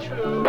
true.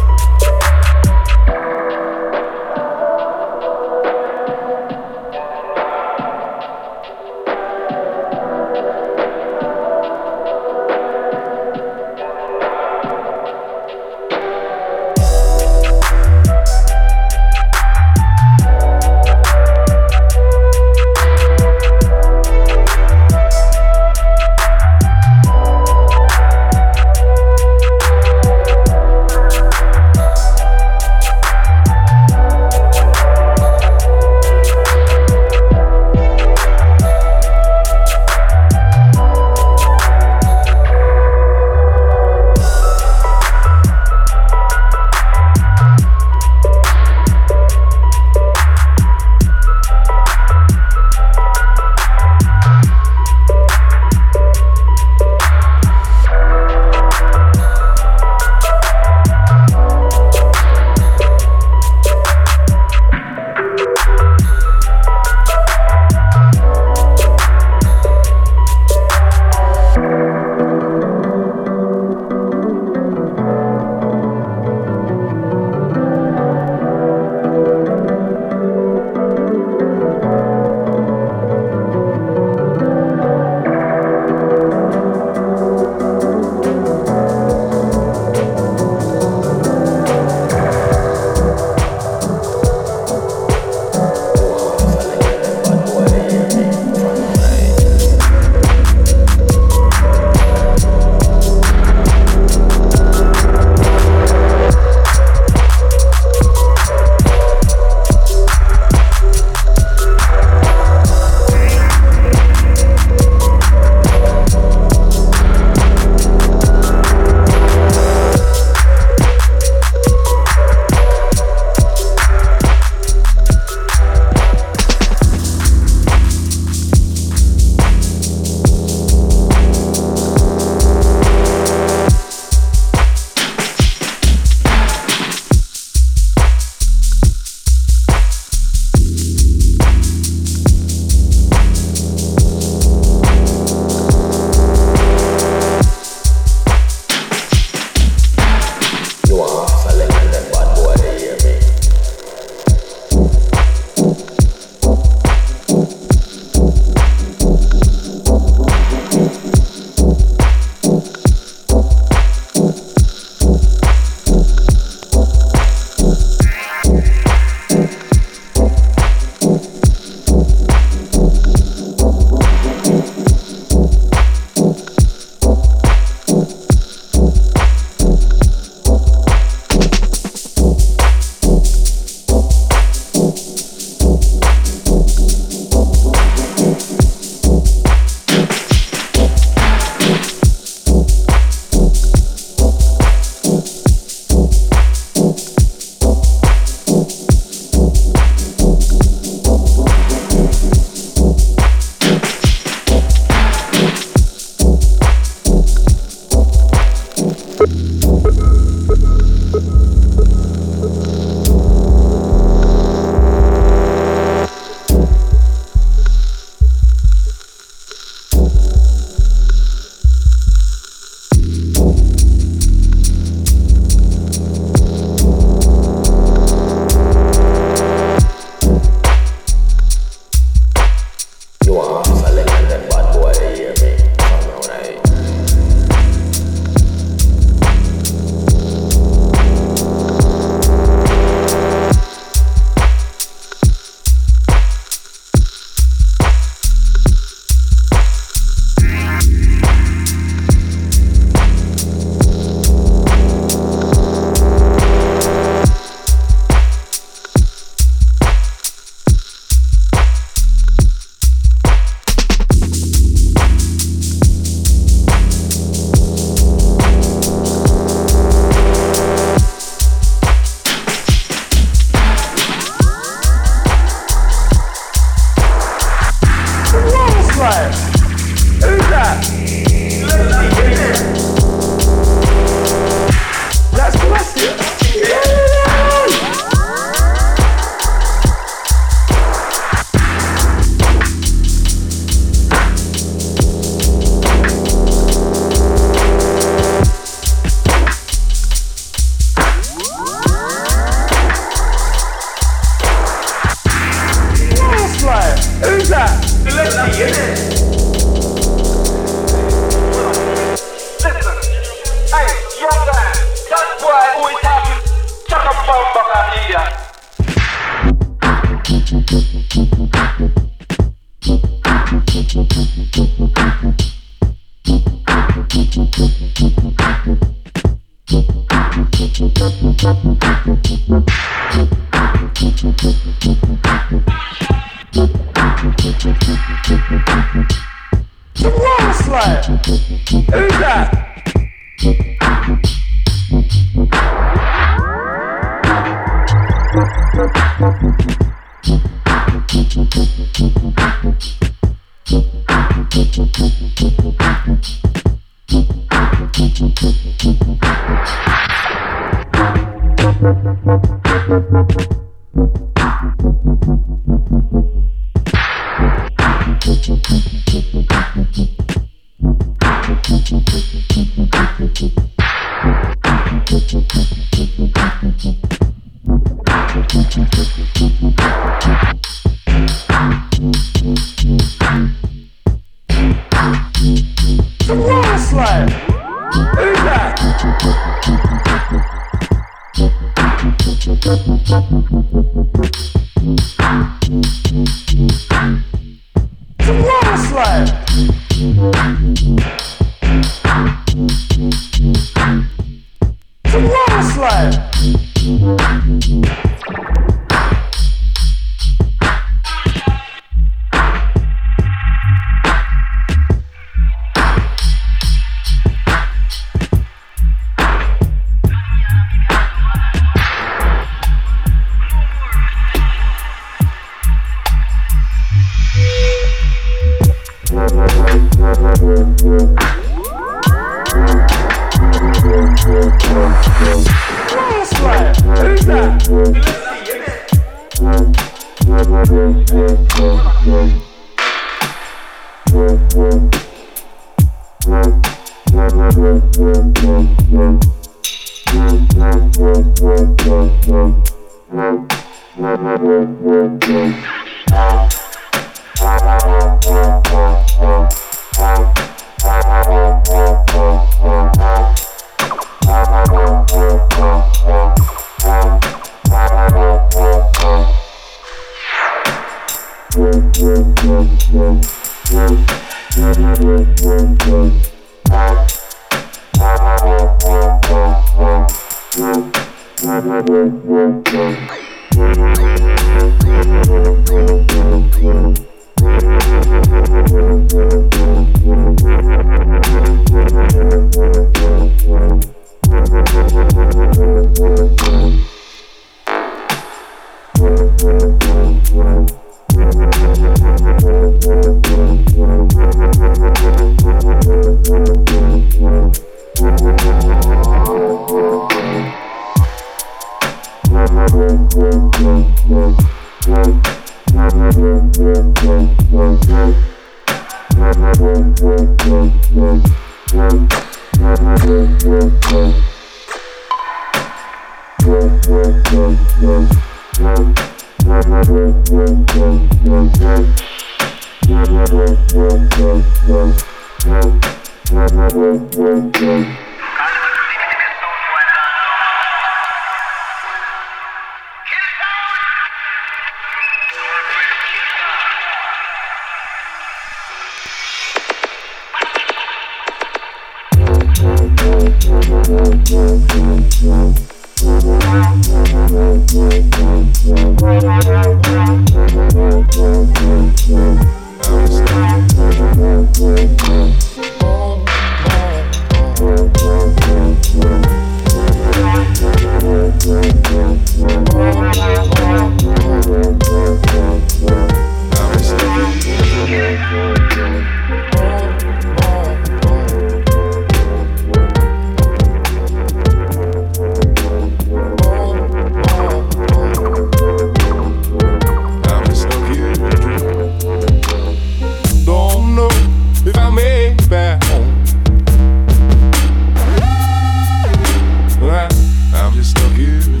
just a.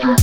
Master.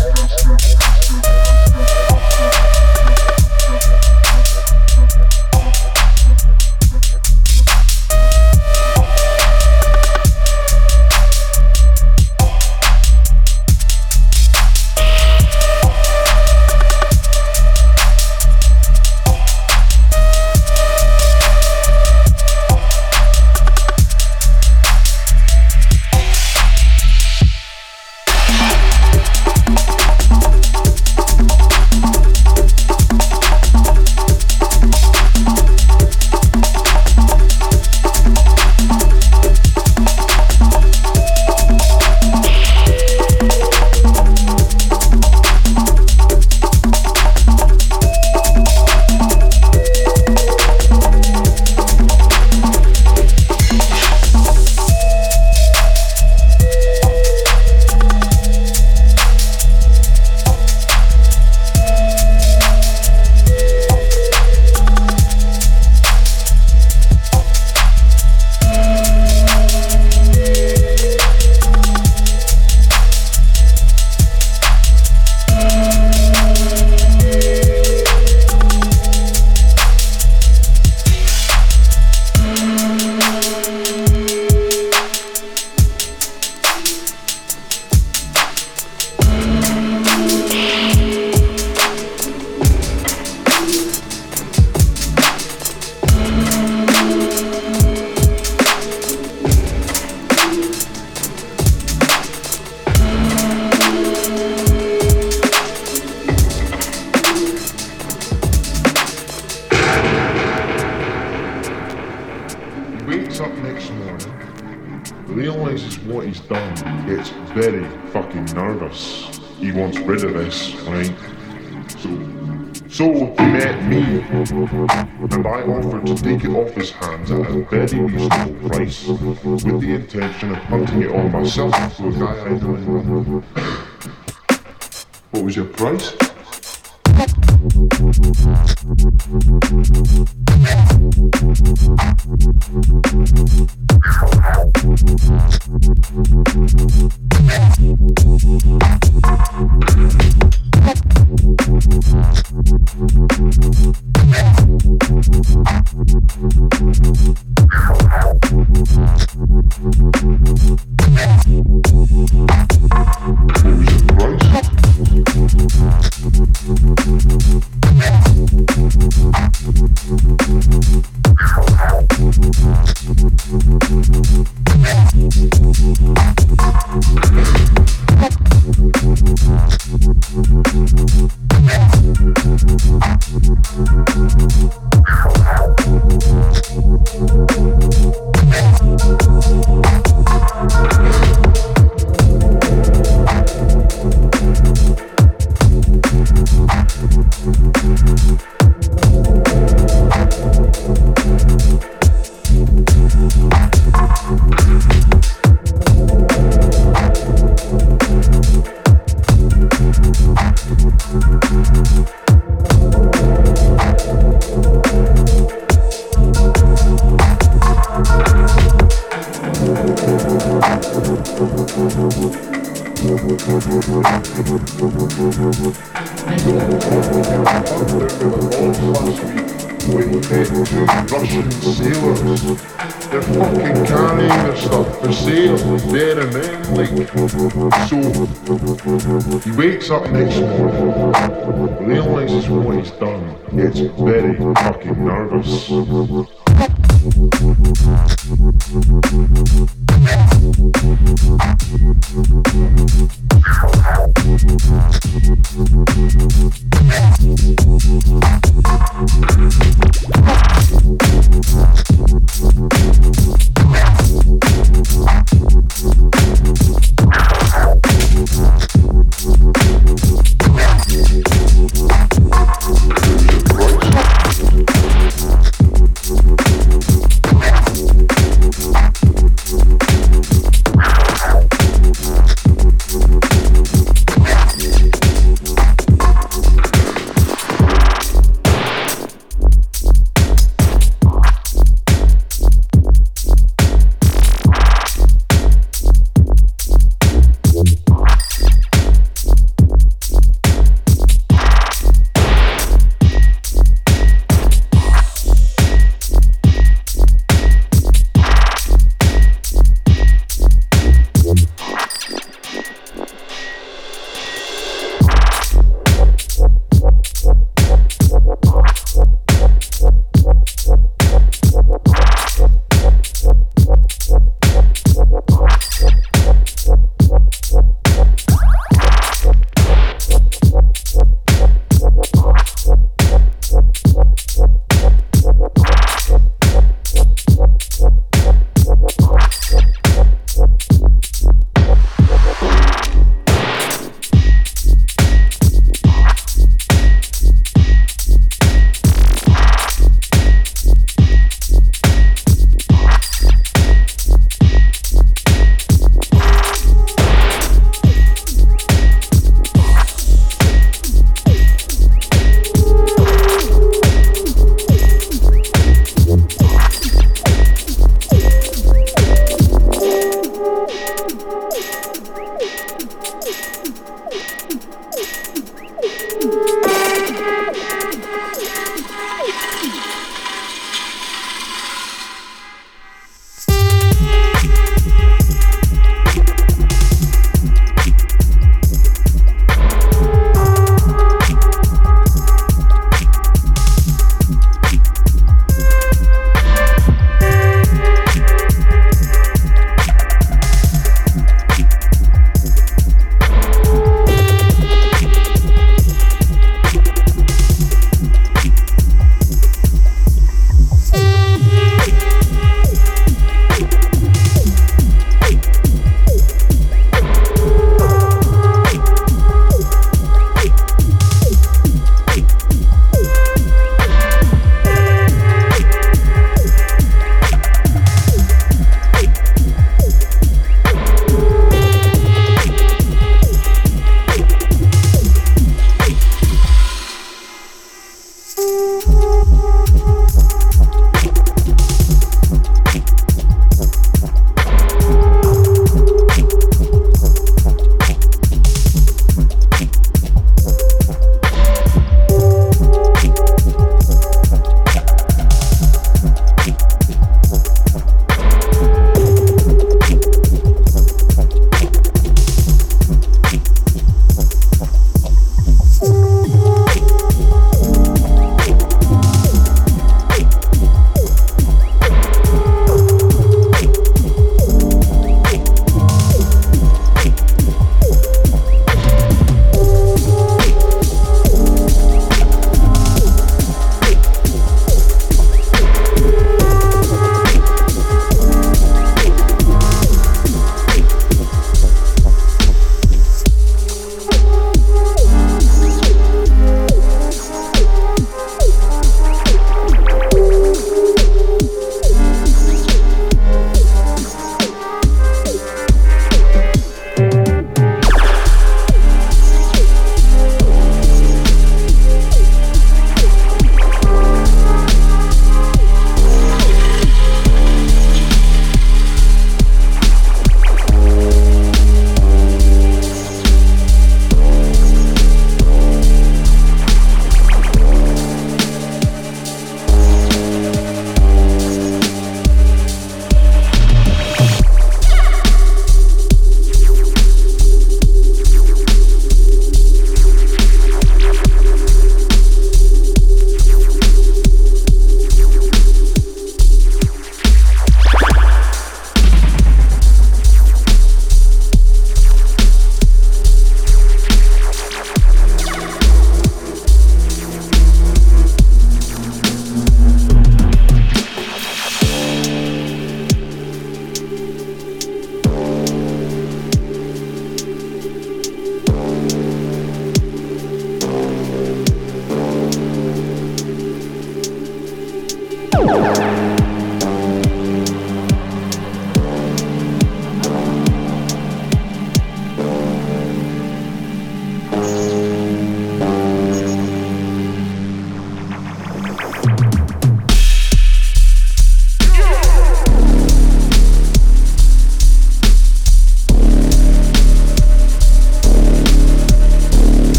it's. He wakes up next morning, realizes what he's done, gets very fucking nervous.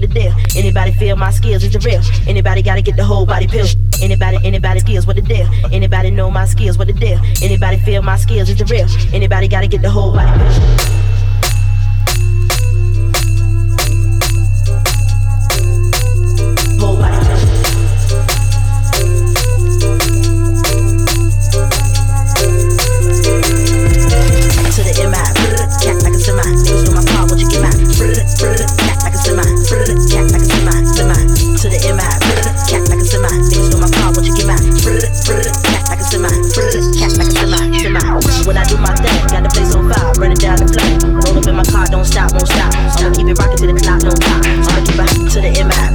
what deal. Anybody feel my skills is the real. Anybody gotta get the whole body pill. Anybody, anybody skills what the deal. Anybody know my skills what the deal. Anybody feel my skills is the real. Anybody gotta get the whole body pill. shot won't stop. I'ma keep it rocking to the clock, no time. I'ma keep it to the end.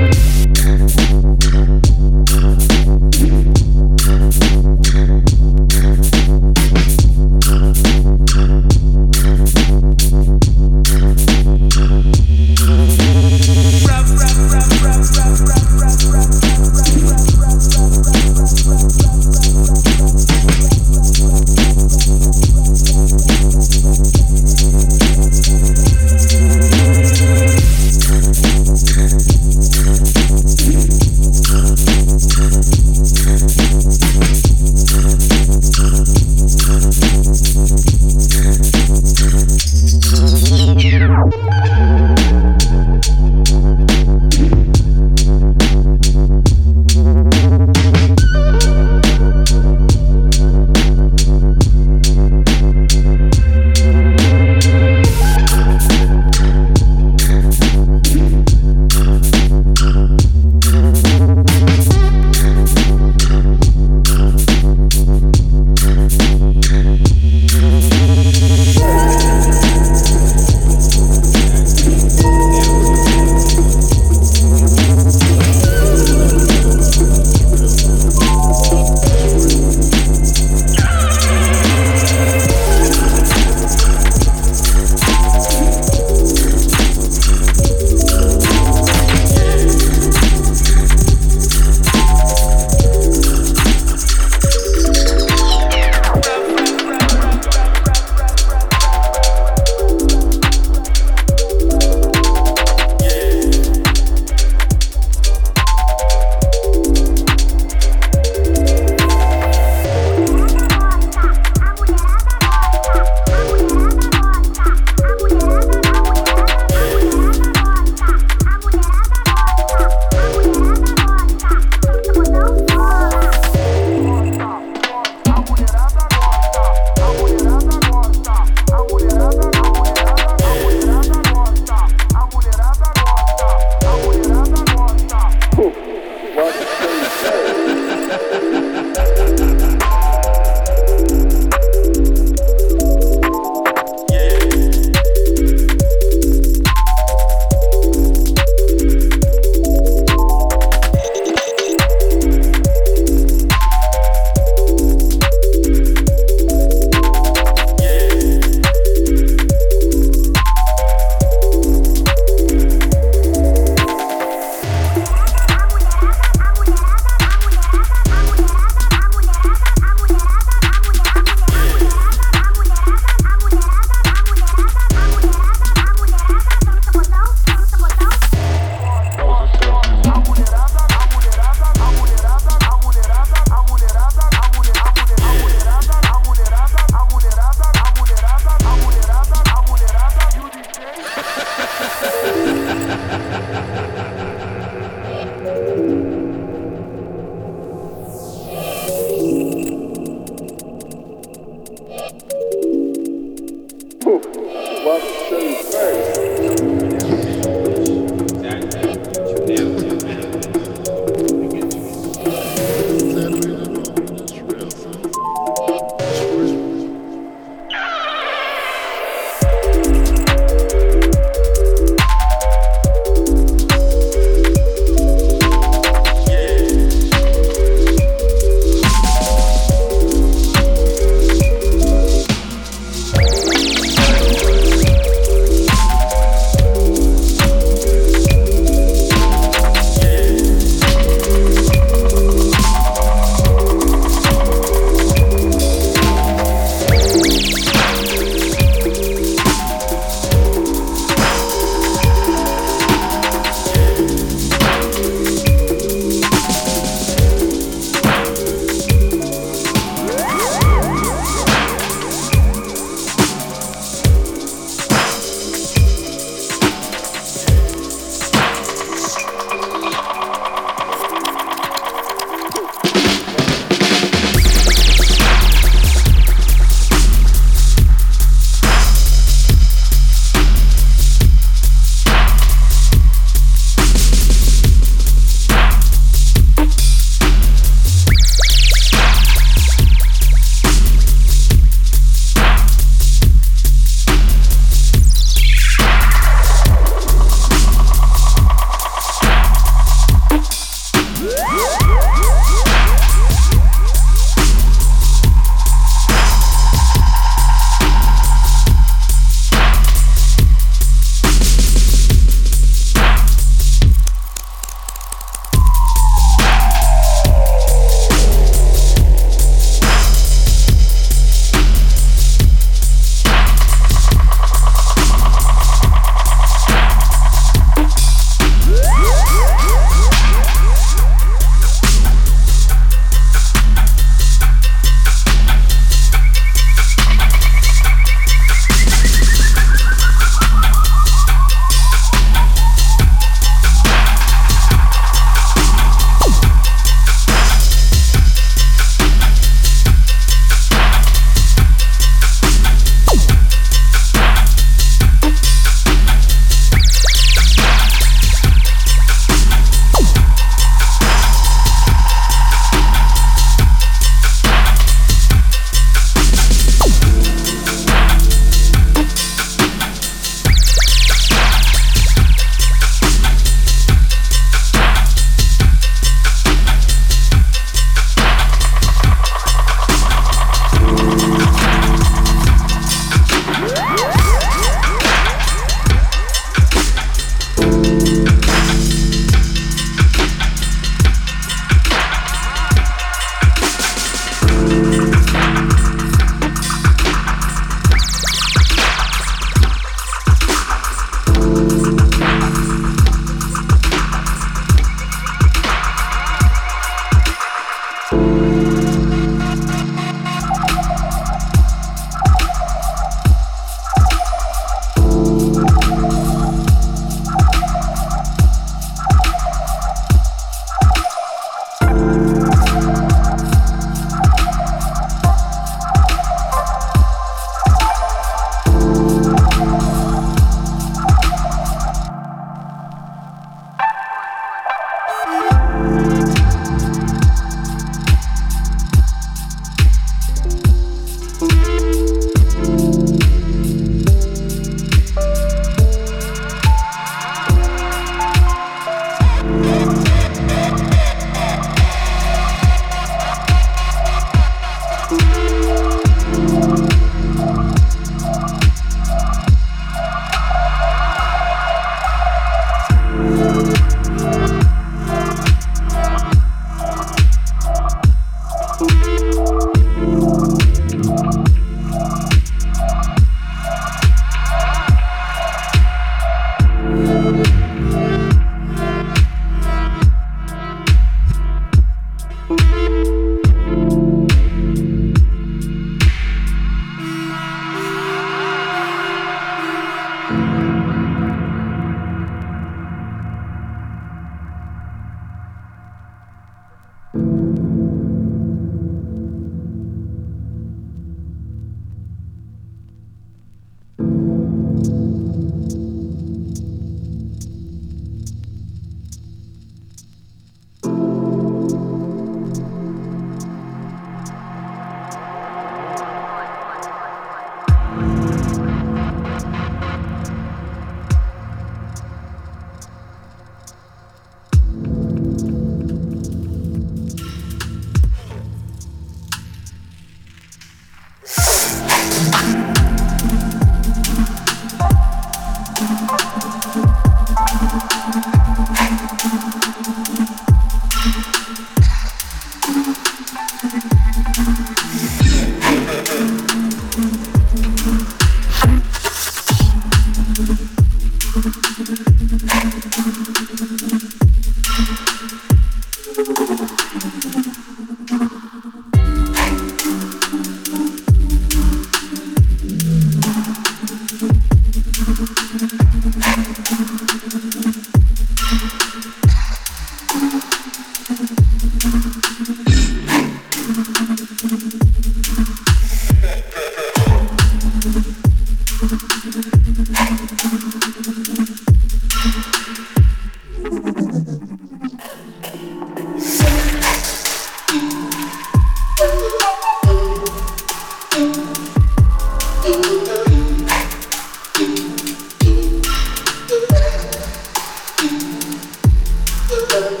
Thank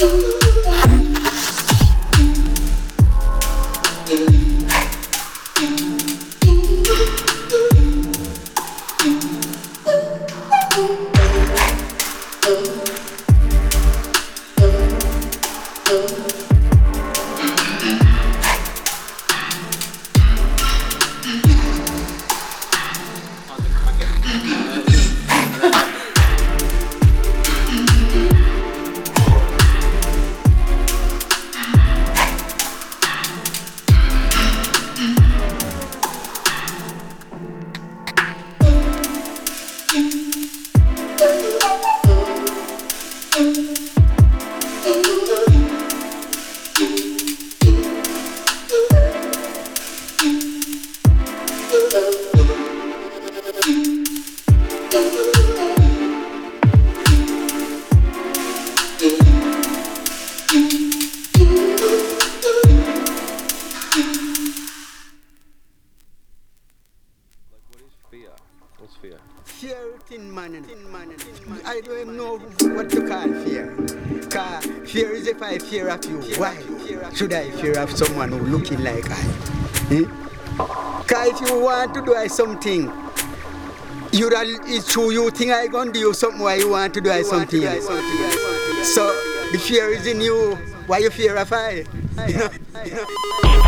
you. I of someone who looking like I? Eh? Cause if you want to do something, you it's true you think I gonna do something why you want to do something else. So the fear is in you. Why you fear of I? Know? Know?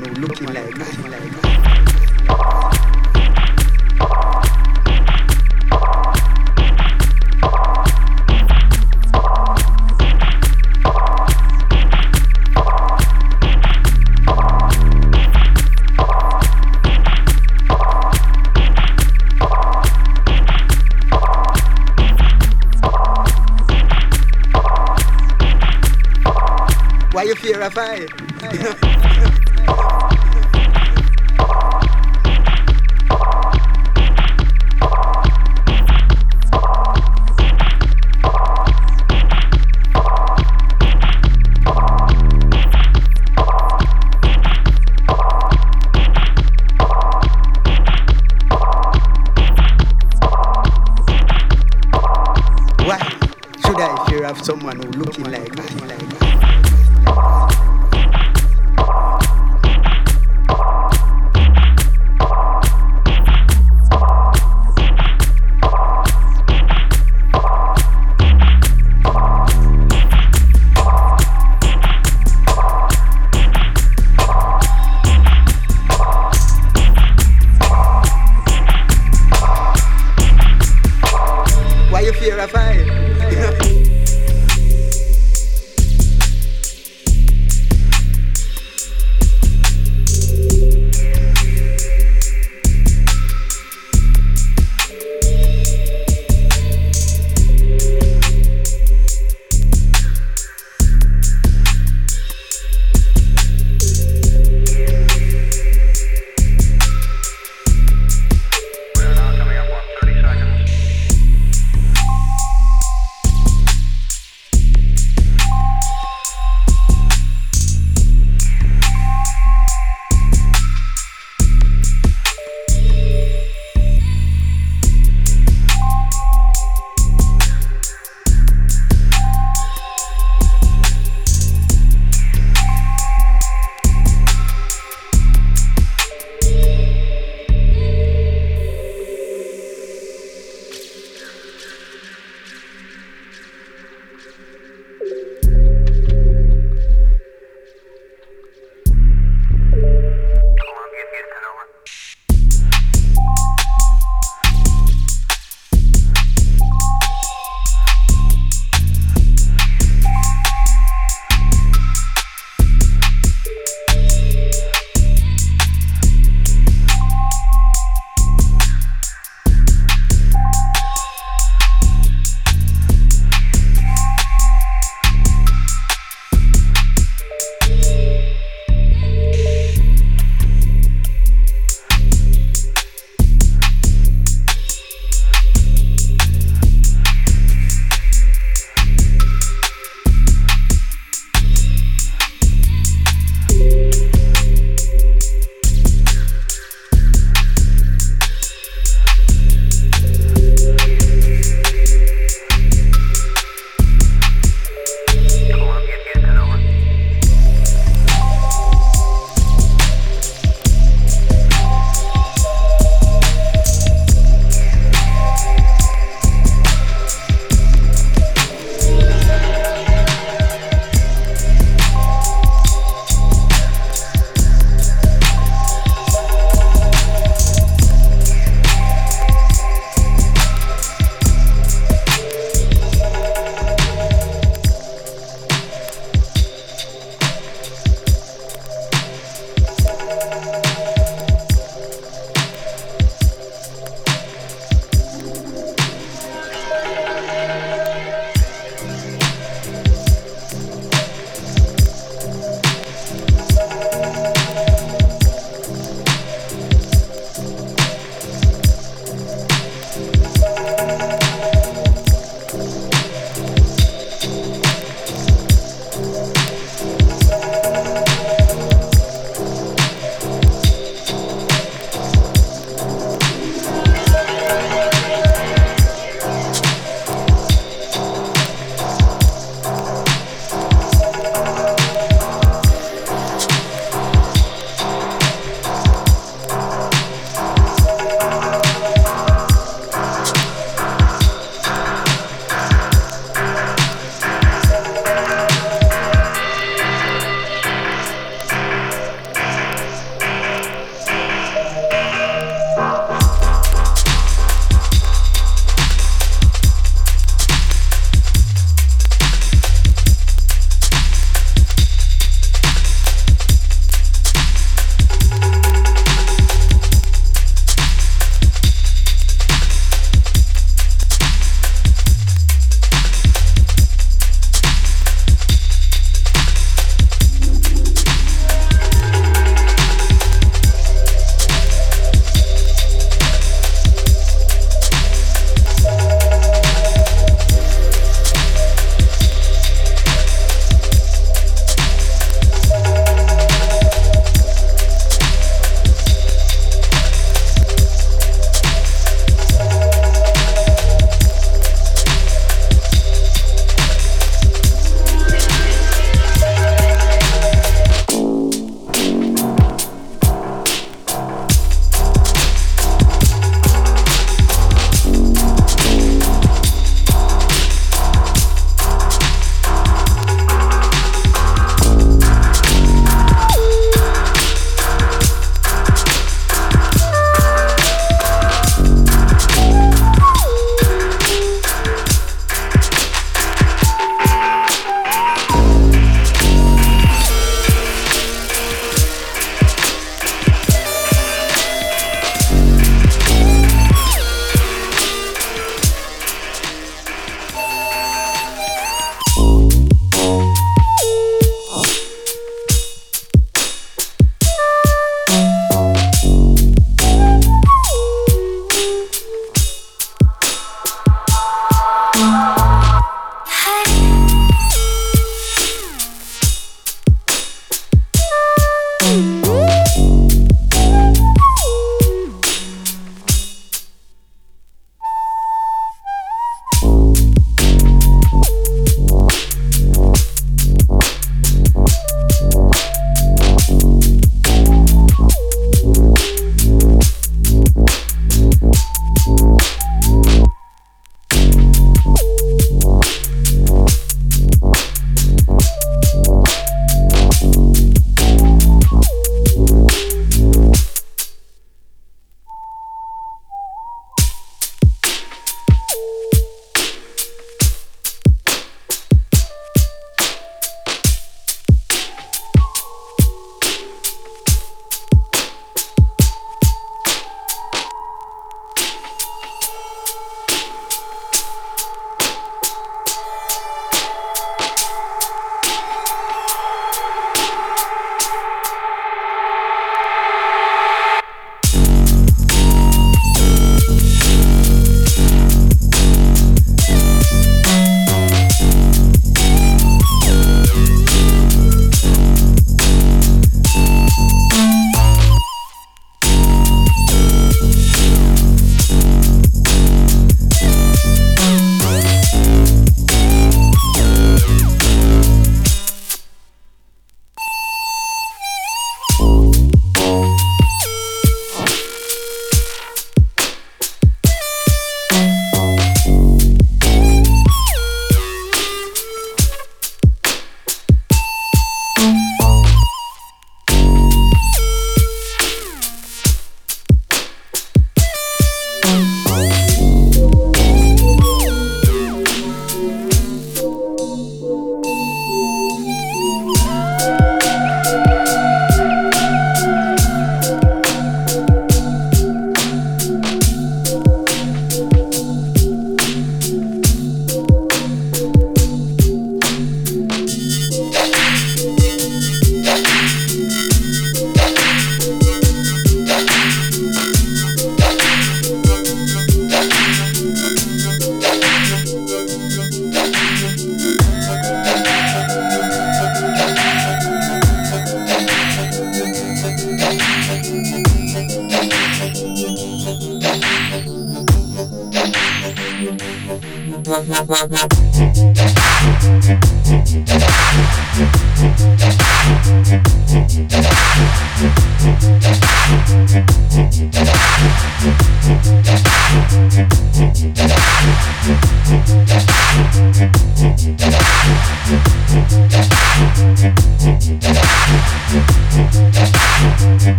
fear of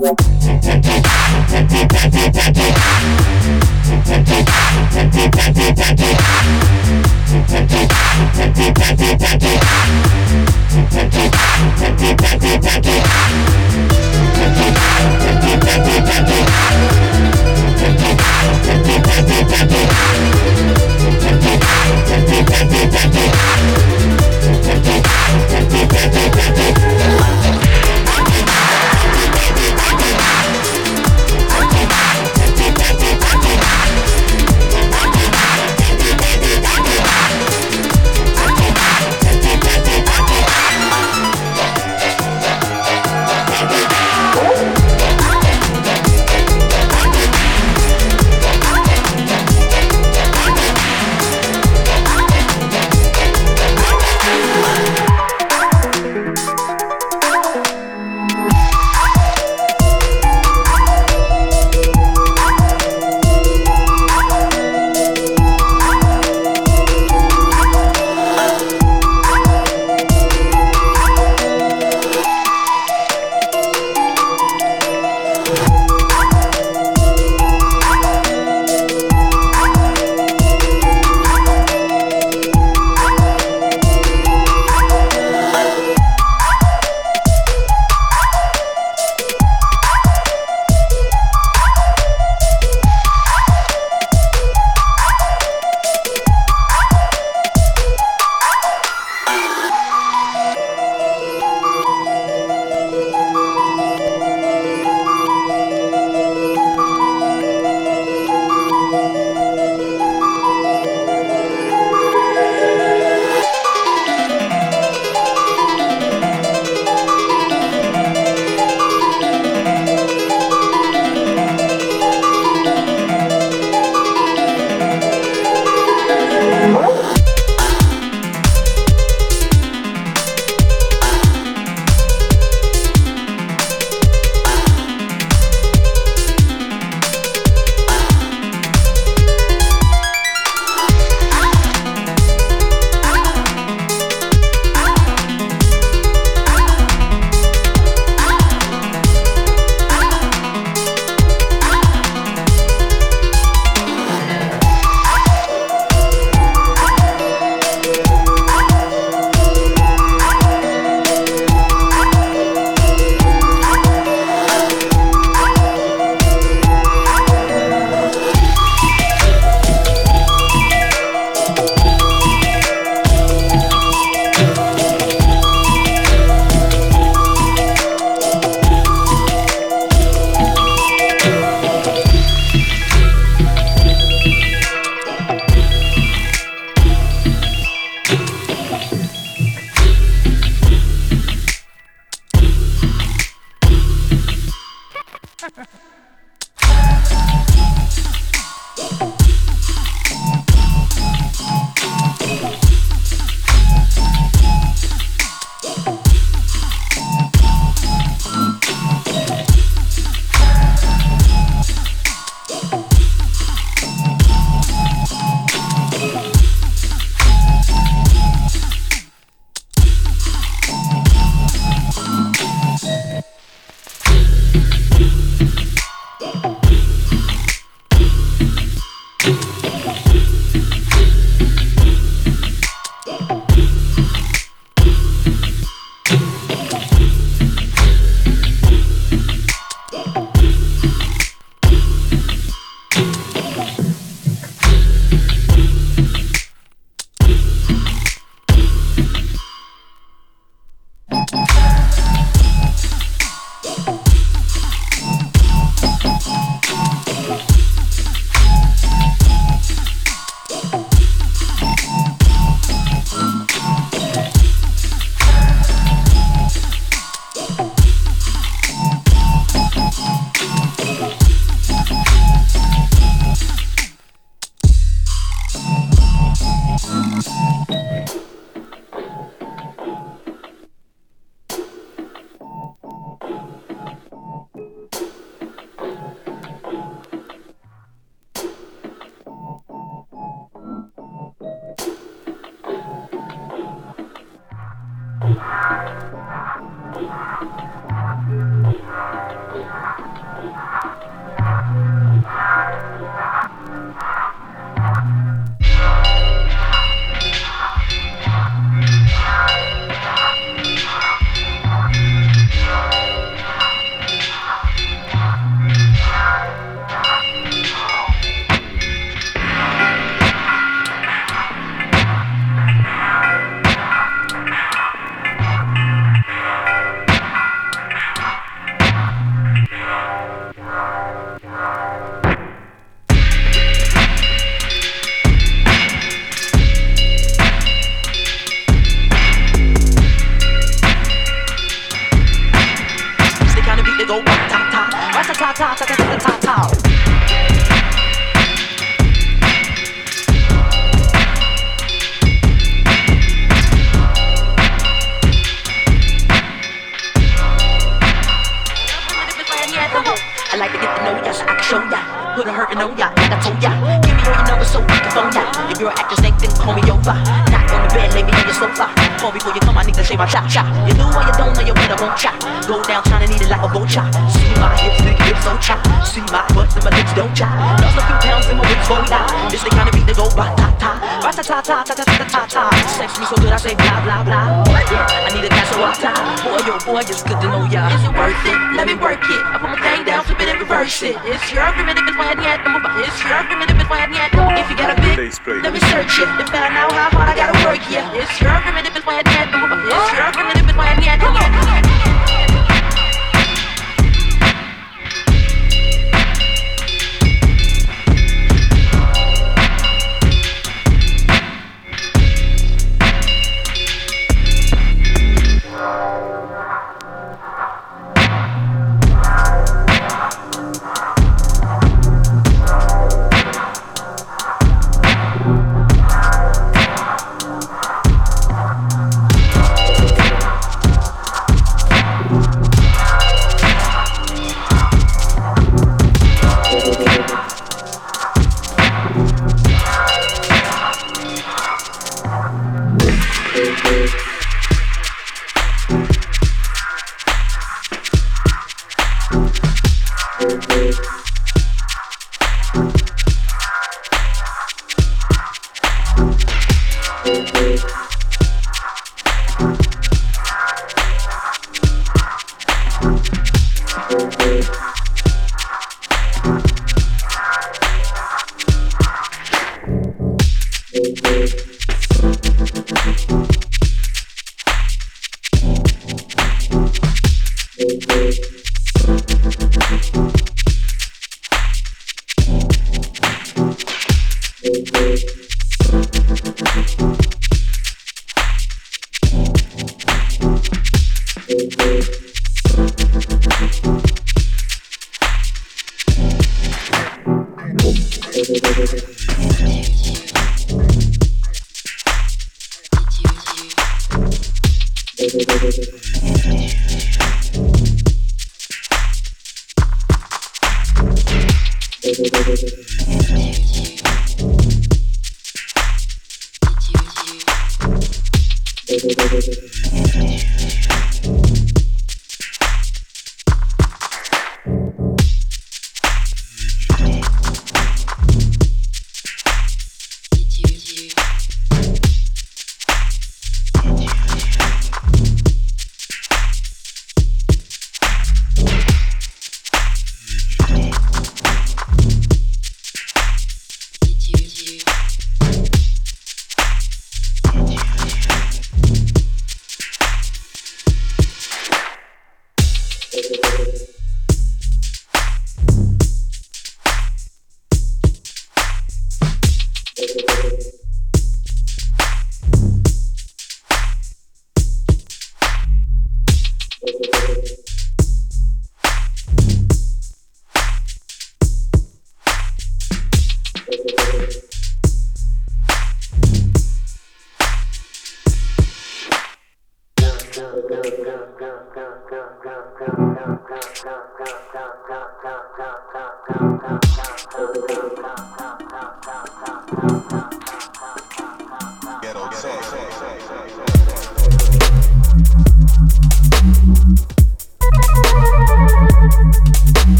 Thank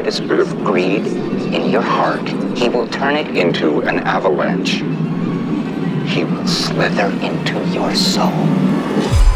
Slightest bit of greed in your heart, he will turn it into an avalanche. He will slither into your soul.